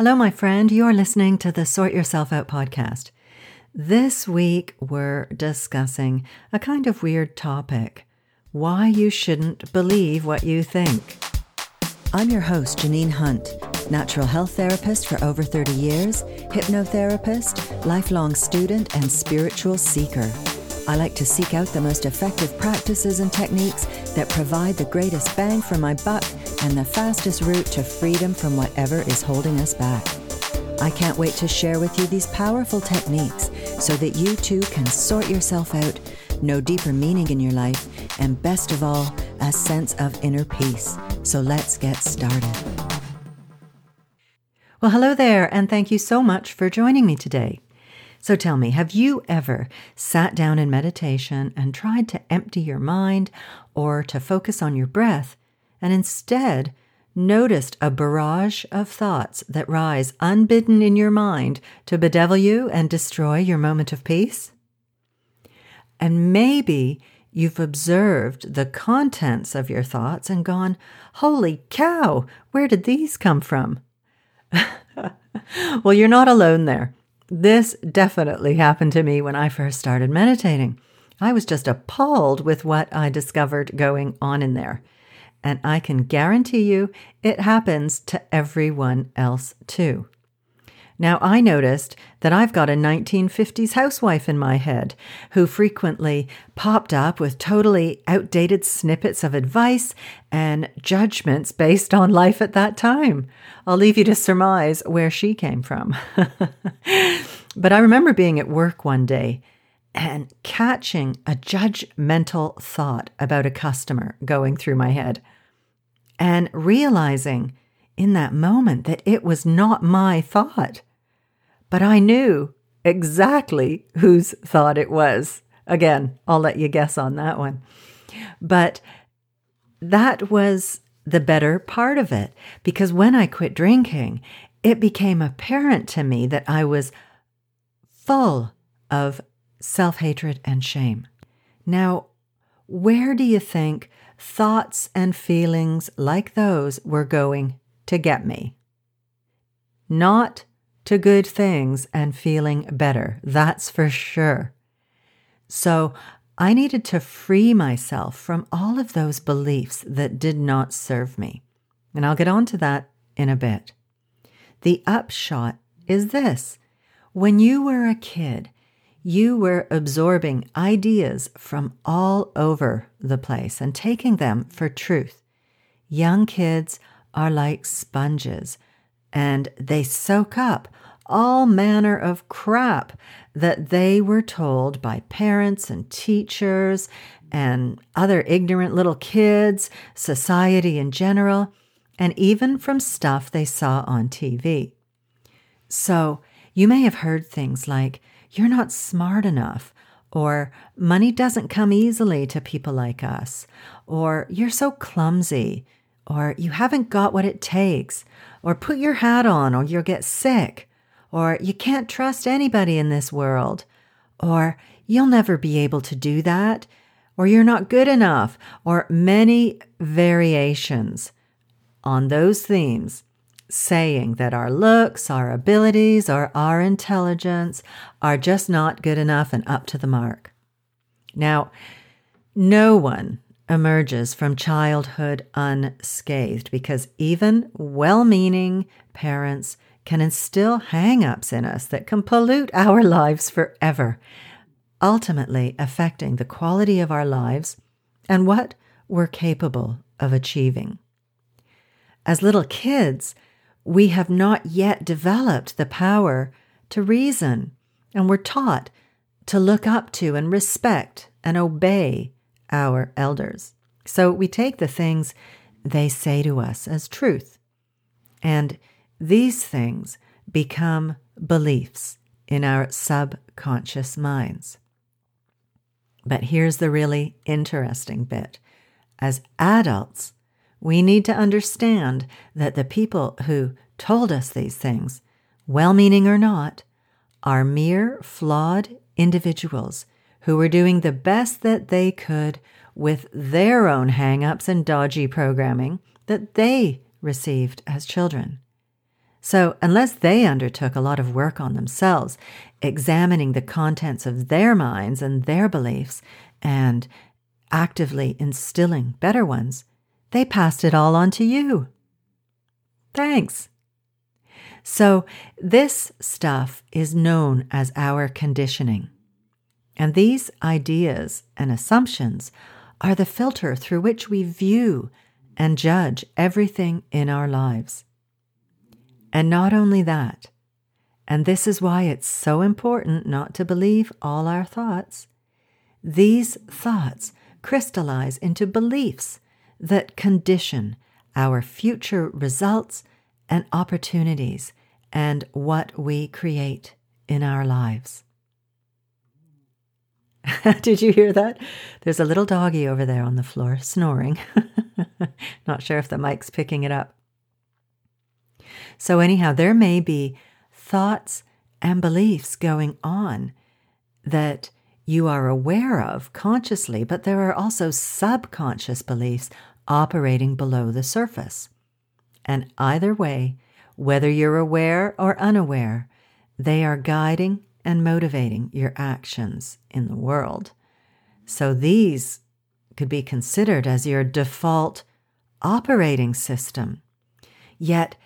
Hello, my friend. You're listening to the Sort Yourself Out podcast. This week, we're discussing a kind of weird topic why you shouldn't believe what you think. I'm your host, Janine Hunt, natural health therapist for over 30 years, hypnotherapist, lifelong student, and spiritual seeker. I like to seek out the most effective practices and techniques that provide the greatest bang for my buck and the fastest route to freedom from whatever is holding us back. I can't wait to share with you these powerful techniques so that you too can sort yourself out, know deeper meaning in your life, and best of all, a sense of inner peace. So let's get started. Well, hello there, and thank you so much for joining me today. So tell me, have you ever sat down in meditation and tried to empty your mind or to focus on your breath and instead noticed a barrage of thoughts that rise unbidden in your mind to bedevil you and destroy your moment of peace? And maybe you've observed the contents of your thoughts and gone, Holy cow, where did these come from? well, you're not alone there. This definitely happened to me when I first started meditating. I was just appalled with what I discovered going on in there. And I can guarantee you it happens to everyone else too. Now, I noticed that I've got a 1950s housewife in my head who frequently popped up with totally outdated snippets of advice and judgments based on life at that time. I'll leave you to surmise where she came from. but I remember being at work one day and catching a judgmental thought about a customer going through my head and realizing in that moment that it was not my thought. But I knew exactly whose thought it was. Again, I'll let you guess on that one. But that was the better part of it because when I quit drinking, it became apparent to me that I was full of self hatred and shame. Now, where do you think thoughts and feelings like those were going to get me? Not to good things and feeling better. That's for sure. So I needed to free myself from all of those beliefs that did not serve me. And I'll get on to that in a bit. The upshot is this when you were a kid, you were absorbing ideas from all over the place and taking them for truth. Young kids are like sponges and they soak up all manner of crap that they were told by parents and teachers and other ignorant little kids, society in general, and even from stuff they saw on TV. So you may have heard things like, you're not smart enough, or money doesn't come easily to people like us, or you're so clumsy, or you haven't got what it takes, or put your hat on or you'll get sick, or you can't trust anybody in this world, or you'll never be able to do that, or you're not good enough, or many variations on those themes, saying that our looks, our abilities, or our intelligence are just not good enough and up to the mark. Now, no one emerges from childhood unscathed because even well meaning parents can instill hang ups in us that can pollute our lives forever, ultimately affecting the quality of our lives and what we're capable of achieving. As little kids, we have not yet developed the power to reason, and we're taught to look up to and respect and obey our elders. So we take the things they say to us as truth. And these things become beliefs in our subconscious minds. But here's the really interesting bit. As adults, we need to understand that the people who told us these things, well meaning or not, are mere flawed individuals who were doing the best that they could with their own hang ups and dodgy programming that they received as children. So, unless they undertook a lot of work on themselves, examining the contents of their minds and their beliefs, and actively instilling better ones, they passed it all on to you. Thanks. So, this stuff is known as our conditioning. And these ideas and assumptions are the filter through which we view and judge everything in our lives. And not only that, and this is why it's so important not to believe all our thoughts, these thoughts crystallize into beliefs that condition our future results and opportunities and what we create in our lives. Did you hear that? There's a little doggy over there on the floor snoring. Not sure if the mic's picking it up. So, anyhow, there may be thoughts and beliefs going on that you are aware of consciously, but there are also subconscious beliefs operating below the surface. And either way, whether you're aware or unaware, they are guiding and motivating your actions in the world. So these could be considered as your default operating system. Yet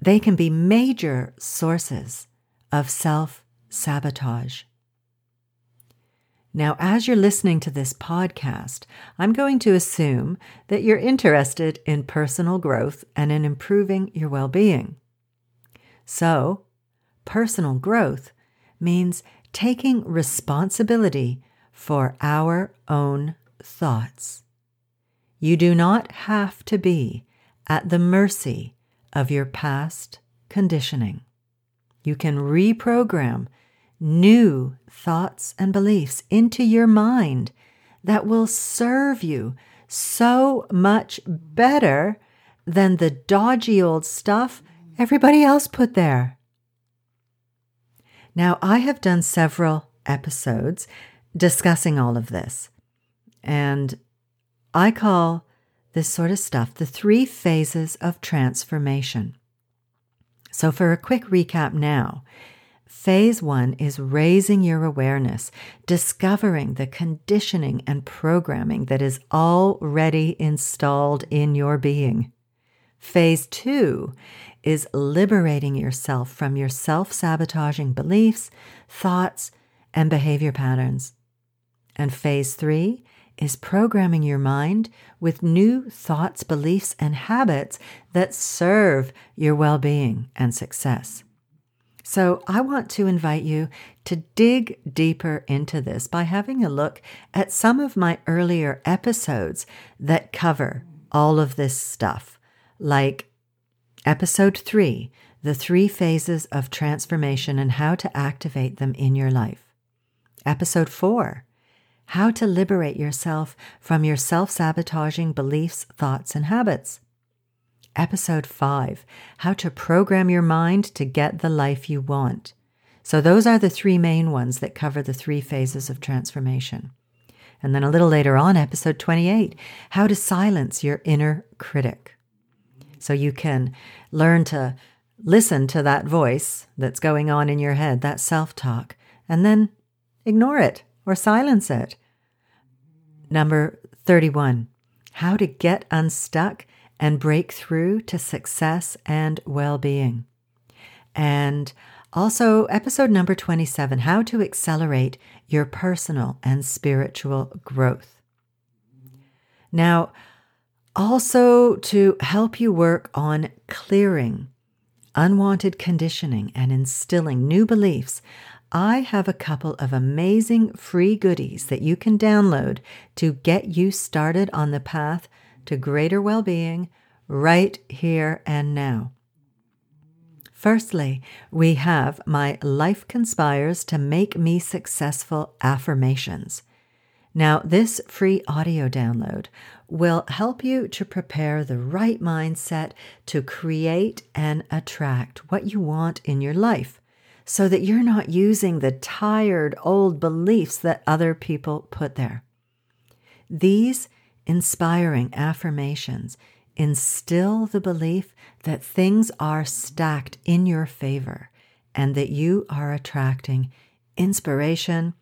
they can be major sources of self sabotage. Now, as you're listening to this podcast, I'm going to assume that you're interested in personal growth and in improving your well being. So, personal growth means taking responsibility for our own thoughts. You do not have to be at the mercy of your past conditioning. You can reprogram new thoughts and beliefs into your mind that will serve you so much better than the dodgy old stuff everybody else put there. Now, I have done several episodes discussing all of this, and I call this sort of stuff the three phases of transformation. So, for a quick recap now, Phase one is raising your awareness, discovering the conditioning and programming that is already installed in your being. Phase two is liberating yourself from your self sabotaging beliefs, thoughts, and behavior patterns. And phase three is programming your mind with new thoughts, beliefs, and habits that serve your well being and success. So, I want to invite you to dig deeper into this by having a look at some of my earlier episodes that cover all of this stuff, like episode three The Three Phases of Transformation and How to Activate Them in Your Life. Episode four How to Liberate Yourself from Your Self Sabotaging Beliefs, Thoughts, and Habits. Episode 5 How to Program Your Mind to Get the Life You Want. So, those are the three main ones that cover the three phases of transformation. And then a little later on, episode 28 How to Silence Your Inner Critic. So, you can learn to listen to that voice that's going on in your head, that self talk, and then ignore it or silence it. Number 31 How to Get Unstuck and break through to success and well being. And also, episode number 27 How to Accelerate Your Personal and Spiritual Growth. Now, also to help you work on clearing unwanted conditioning and instilling new beliefs, I have a couple of amazing free goodies that you can download to get you started on the path to greater well being right here and now. Firstly, we have my Life Conspires to Make Me Successful affirmations. Now, this free audio download will help you to prepare the right mindset to create and attract what you want in your life so that you're not using the tired old beliefs that other people put there. These inspiring affirmations instill the belief that things are stacked in your favor and that you are attracting inspiration,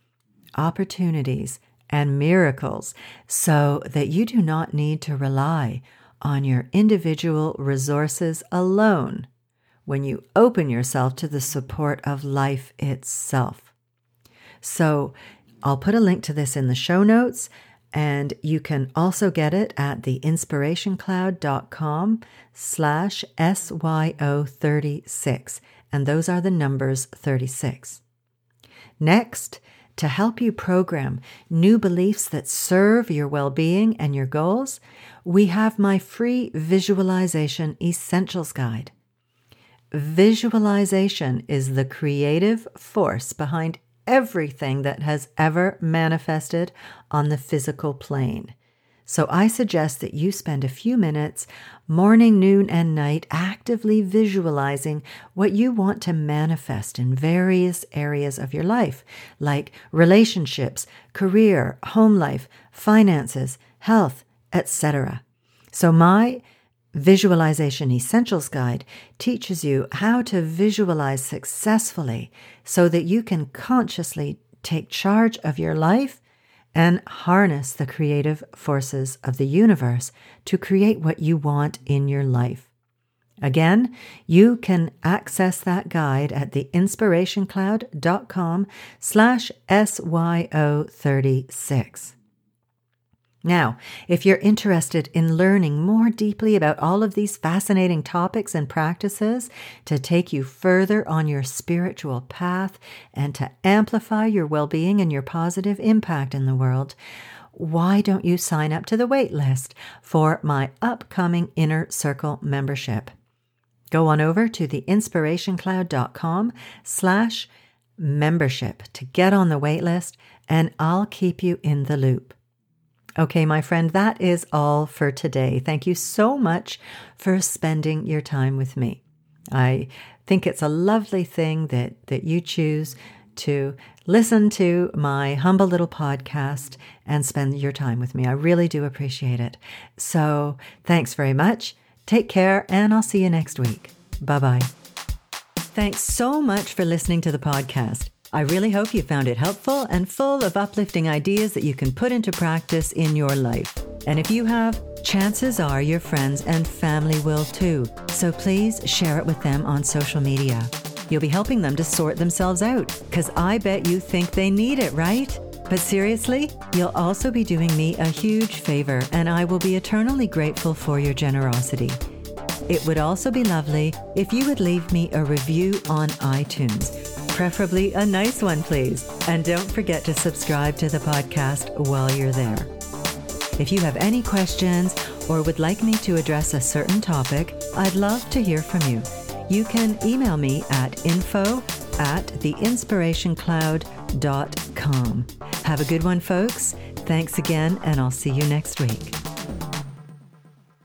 opportunities, and miracles so that you do not need to rely on your individual resources alone when you open yourself to the support of life itself. So, I'll put a link to this in the show notes, and you can also get it at theinspirationcloud.com slash SYO36. And those are the numbers 36. Next, to help you program new beliefs that serve your well being and your goals, we have my free Visualization Essentials Guide. Visualization is the creative force behind everything that has ever manifested on the physical plane. So I suggest that you spend a few minutes, morning, noon, and night, actively visualizing what you want to manifest in various areas of your life, like relationships, career, home life, finances, health, etc. So my Visualization Essentials Guide teaches you how to visualize successfully so that you can consciously take charge of your life and harness the creative forces of the universe to create what you want in your life. Again, you can access that guide at theinspirationcloud.com slash SYO36. Now, if you're interested in learning more deeply about all of these fascinating topics and practices to take you further on your spiritual path and to amplify your well being and your positive impact in the world, why don't you sign up to the wait list for my upcoming Inner Circle membership? Go on over to theinspirationcloud.com slash membership to get on the wait list, and I'll keep you in the loop. Okay, my friend, that is all for today. Thank you so much for spending your time with me. I think it's a lovely thing that, that you choose to listen to my humble little podcast and spend your time with me. I really do appreciate it. So, thanks very much. Take care, and I'll see you next week. Bye bye. Thanks so much for listening to the podcast. I really hope you found it helpful and full of uplifting ideas that you can put into practice in your life. And if you have, chances are your friends and family will too. So please share it with them on social media. You'll be helping them to sort themselves out, because I bet you think they need it, right? But seriously, you'll also be doing me a huge favor, and I will be eternally grateful for your generosity. It would also be lovely if you would leave me a review on iTunes preferably a nice one, please. And don't forget to subscribe to the podcast while you're there. If you have any questions or would like me to address a certain topic, I'd love to hear from you. You can email me at info at theinspirationcloud.com. Have a good one, folks. Thanks again, and I'll see you next week.